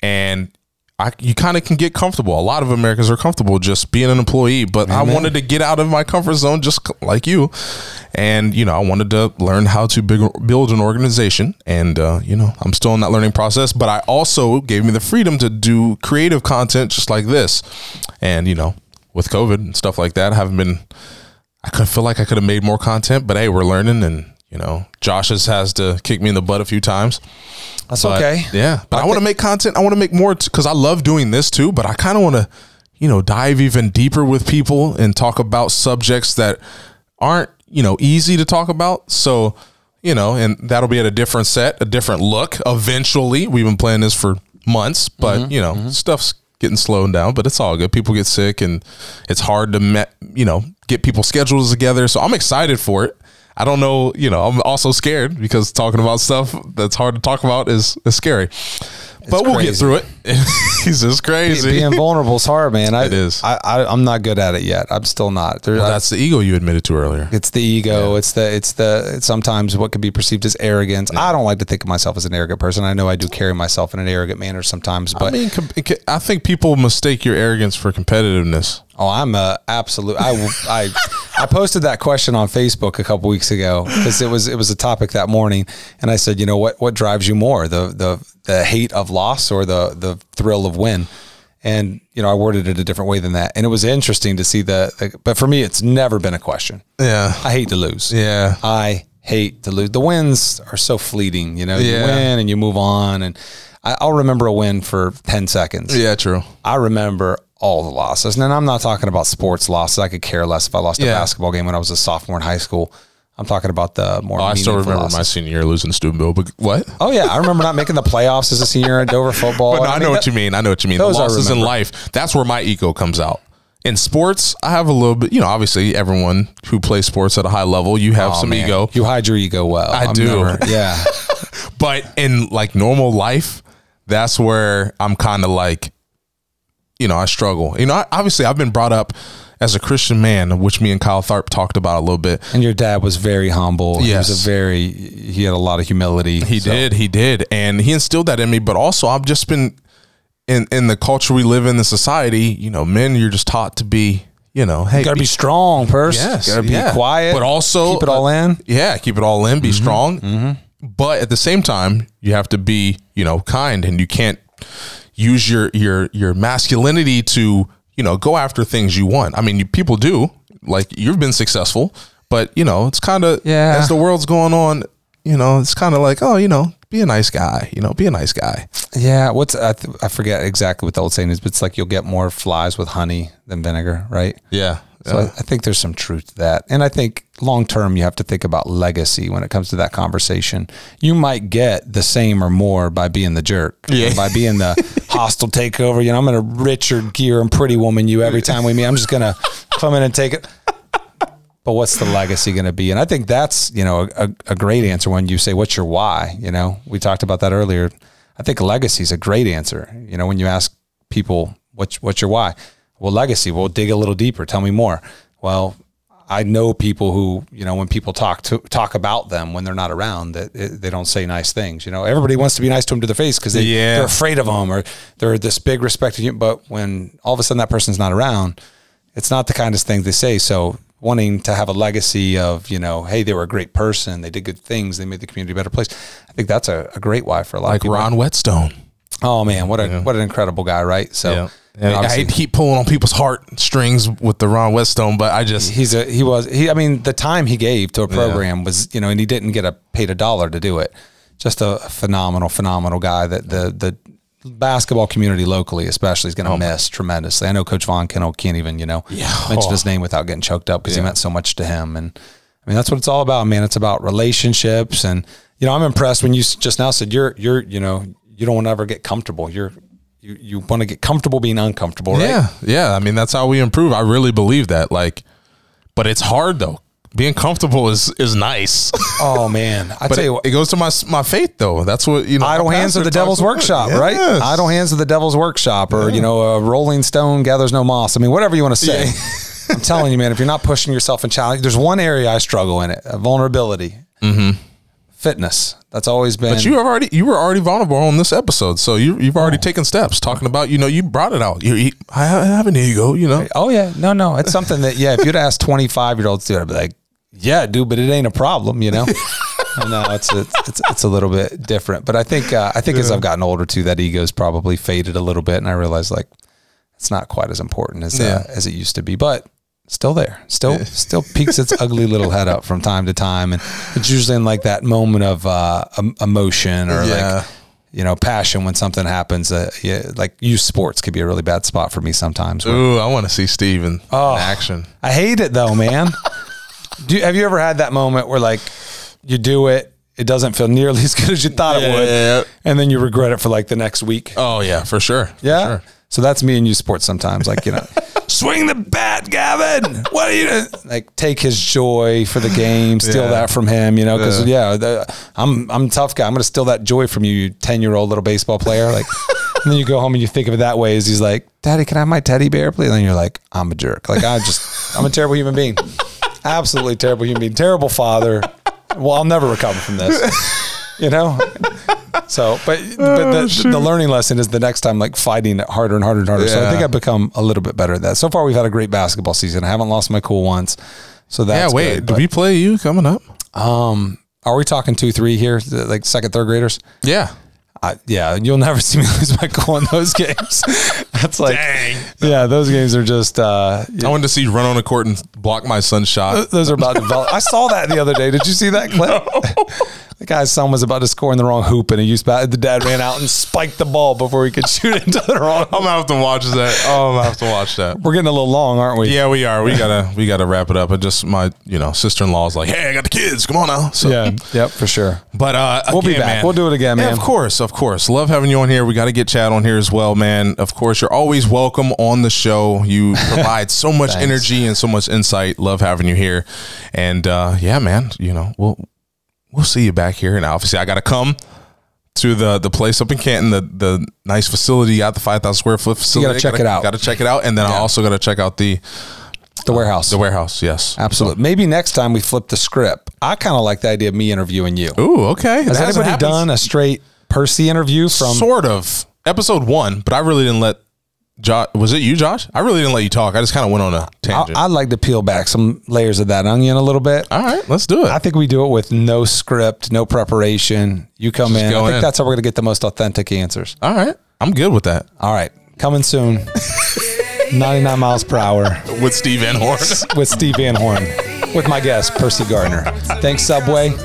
and I, you kind of can get comfortable. A lot of Americans are comfortable just being an employee, but I wanted to get out of my comfort zone just like you. And, you know, I wanted to learn how to big, build an organization. And, uh, you know, I'm still in that learning process, but I also gave me the freedom to do creative content just like this. And, you know, with COVID and stuff like that, I haven't been, I could feel like I could have made more content, but hey, we're learning and, you know, Josh has, has to kick me in the butt a few times. That's But, okay. Yeah, but I, want to make content. I want to make more because I love doing this too. But I kind of want to, you know, dive even deeper with people and talk about subjects that aren't, you know, easy to talk about. So, you know, and that'll be at a different set, a different look. Eventually, we've been playing this for months, but Mm-hmm, you know, stuff's getting slowed down. But it's all good. People get sick, and it's hard to met, you know, get people schedules together. So I'm excited for it. I don't know, you know, I'm also scared because talking about stuff that's hard to talk about is, is scary. But we'll get through it. He's just crazy. Being vulnerable is hard, man. I, It is. I, I, I'm not good at it yet. I'm still not. There, Well, I- that's the ego you admitted to earlier. it's the ego. It's the it's the it's sometimes what could be perceived as arrogance. I don't like to think of myself as an arrogant person. I know I do carry myself in an arrogant manner sometimes, but I mean, I think people mistake your arrogance for competitiveness. Oh, I'm a absolute. I I I posted that question on Facebook a couple weeks ago because it was it was a topic that morning, and I said, you know what what drives you more the the the hate of loss or the the thrill of win, and you know I worded it a different way than that, and it was interesting to see the. the but for me, it's never been a question. Yeah. I hate to lose. Yeah. I hate to lose. The wins are so fleeting. You know, Yeah. you win and you move on, and I, I'll remember a win for ten seconds. Yeah, true. I remember all the losses. And I'm not talking about sports losses. I could care less if I lost a basketball game when I was a sophomore in high school. I'm talking about the more. Oh, I still remember my senior year losing Steubenville, but what? Oh yeah, I remember not making the playoffs as a senior at Dover football. But no, I, know what you mean. I know what you mean. The those I losses in life, that's where my ego comes out. In sports, I have a little bit, you know, obviously everyone who plays sports at a high level, you have Oh, some man. ego. You hide your ego well. I I'm do. never- yeah. But in like normal life, that's where I'm kind of like, you know, I struggle. You know, I, obviously I've been brought up as a Christian man, which me and Kyle Tharp talked about a little bit. And your dad was very humble. He Yes. was a very. He had a lot of humility. He So- did, he did, and he instilled that in me. But also, I've just been in in the culture we live in, the society. You know, men, you're just taught to be, you know, hey, You gotta be strong, person. Yes, You gotta be yeah. quiet, but also keep it all uh, in. Yeah, keep it all in. Mm-hmm. Be strong, but at the same time, you have to be, you know, kind, and you can't use your your your masculinity to, you know, go after things you want. I mean, you, people do. Like you've been successful, but you know, it's kind of Yeah. as the world's going on. You know, it's kind of like, oh, you know, be a nice guy. You know, be a nice guy. Yeah, what's I, th- I forget exactly what the old saying is, but it's like you'll get more flies with honey than vinegar, right? Yeah. So I, I think there's some truth to that, and I think long term you have to think about legacy when it comes to that conversation. You might get the same or more by being the jerk, Yeah. by being the hostile takeover. You know, I'm gonna Richard Gere and Pretty Woman you every time we meet. I'm just gonna come in and take it. But what's the legacy going to be? And I think that's you know a, a great answer when you say what's your why. You know, we talked about that earlier. I think legacy is a great answer. You know, when you ask people what's what's your why, well, legacy. We'll dig a little deeper. Tell me more. Well, I know people who you know when people talk to talk about them when they're not around that it, they don't say nice things. You know, everybody wants to be nice to them to their face because they Yeah. they're afraid of them or they're this big respect of you. But when all of a sudden that person's not around, it's not the kindest thing they say. So wanting to have a legacy of you know, hey, they were a great person, they did good things, they made the community a better place. I think that's a, a great why for a lot Like of people. Like Ron Whetstone. Oh man, what a what an incredible guy, right? So. Yeah. I I hate to keep pulling on people's heartstrings with the Ron Whetstone, but I just he's a he was he I mean the time he gave to a program was you know and he didn't get a paid a dollar to do it. Just a phenomenal phenomenal guy that the the basketball community locally especially is going to oh. miss tremendously. I know coach Von Kennel oh, can't even you know mention his oh. name without getting choked up because he meant so much to him. And I mean that's what it's all about man. It's about relationships. And you know I'm impressed when you just now said you're you're you know you don't want to ever get comfortable. You're you, you want to get comfortable being uncomfortable right Yeah, yeah. I mean, that's how we improve. I really believe that. Like, but it's hard though. Being comfortable is is nice, oh man I tell it, you what it goes to my my faith though. That's what you know. idle hands of the devil's workshop, right? Idle hands of the devil's workshop, or you know, a rolling stone gathers no moss. I mean, whatever you want to say. I'm telling you, man, if you're not pushing yourself and challenge, there's one area I struggle in it: vulnerability, mm-hmm. Fitness. That's always been. But you have already you were already vulnerable on this episode, so you you've already taken steps talking about you know you brought it out. You, you I have an ego, you know. Oh yeah, no, no, it's something that yeah. If you'd ask 25 year olds to I'd be like, yeah, dude, but it ain't a problem, you know. no, it's, it's it's it's a little bit different, but I think uh, I think as I've gotten older too, that ego's probably faded a little bit, and I realize like it's not quite as important as uh, as it used to be, but still there, still still peeks its ugly little head up from time to time, and it's usually in like that moment of uh, emotion or Yeah. like you know passion when something happens. Uh, yeah, like youth sports could be a really bad spot for me sometimes. where- Ooh, I want to see Steven Oh. in action. I hate it though, man. do you, have you ever had that moment where like you do it, it doesn't feel nearly as good as you thought it would, Yeah. and then you regret it for like the next week? Oh yeah, for sure. For yeah. sure. So that's me and you sports sometimes. Like you know, swing the bat, Gavin. What are you doing? like? Take his joy for the game, steal Yeah. that from him. You know, because Yeah. yeah, the, I'm I'm a tough guy. I'm gonna steal that joy from you, you ten year old little baseball player. Like, and then you go home and you think of it that way. Is he's like, Daddy, can I have my teddy bear, please? And then you're like, I'm a jerk. Like I just, I'm a terrible human being. Absolutely terrible human being. Terrible father. Well, I'll never recover from this. You know. So, but but the, the learning lesson is the next time like fighting it harder and harder and harder. So I think I've become a little bit better at that. So far, we've had a great basketball season. I haven't lost my cool once. So that's yeah, wait. good. do we play you coming up? Um, are we talking two, three here, like second, third graders? Yeah. I, yeah, you'll never see me lose my cool in those games. That's like, Dang. yeah, those games are just. uh I wanted to see you run on the court and block my son's shot. Those are about to develop. I saw that the other day. Did you see that clip? The guy's son was about to score in the wrong hoop, and he used the dad ran out and spiked the ball before he could shoot into the wrong. I'm gonna have to watch that. Oh, I'm gonna have to watch that. We're getting a little long, aren't we? Yeah, we are. We gotta we gotta wrap it up. But just my you know sister in law's like, hey, I got the kids. Come on now. So, Yeah. Yep. For sure. But uh, We'll be back. man- We'll do it again, Yeah, man. of course, of course. Love having you on here. We got to get Chad on here as well, man. Of course, you're always welcome on the show. You provide so much energy and so much insight. Love having you here. And uh, yeah, man. You know, we'll we'll see you back here. And obviously, I got to come to the the place up in Canton, the the nice facility at the five thousand square foot facility. Gotta check it out. Got to check it out, and then I also got to check out the The warehouse. the warehouse. Yes, Absolutely. Maybe next time we flip the script. I kind of like the idea of me interviewing you. Ooh, okay. Has That anybody done a straight Percy interview from? sort of episode one, but I really didn't let Josh. Was it you, Josh? I really didn't let you talk. I just kind of went on a tangent. I'd like to peel back some layers of that onion a little bit. All right, let's do it. I think we do it with no script, no preparation. You come in. I think in. that's how we're going to get the most authentic answers. All right, I'm good with that. All right. Coming soon. 99 miles per hour With Steve Van Horn. with Steve Van Horn, with my guest, Percy Gardner. Thanks, Subway,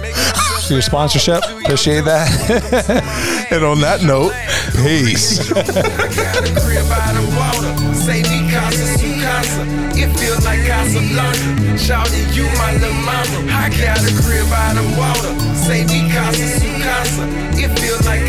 for your sponsorship. Appreciate that. and on that note, peace. It you, my little mama. I got a crib out of water. Say me Casa It feels like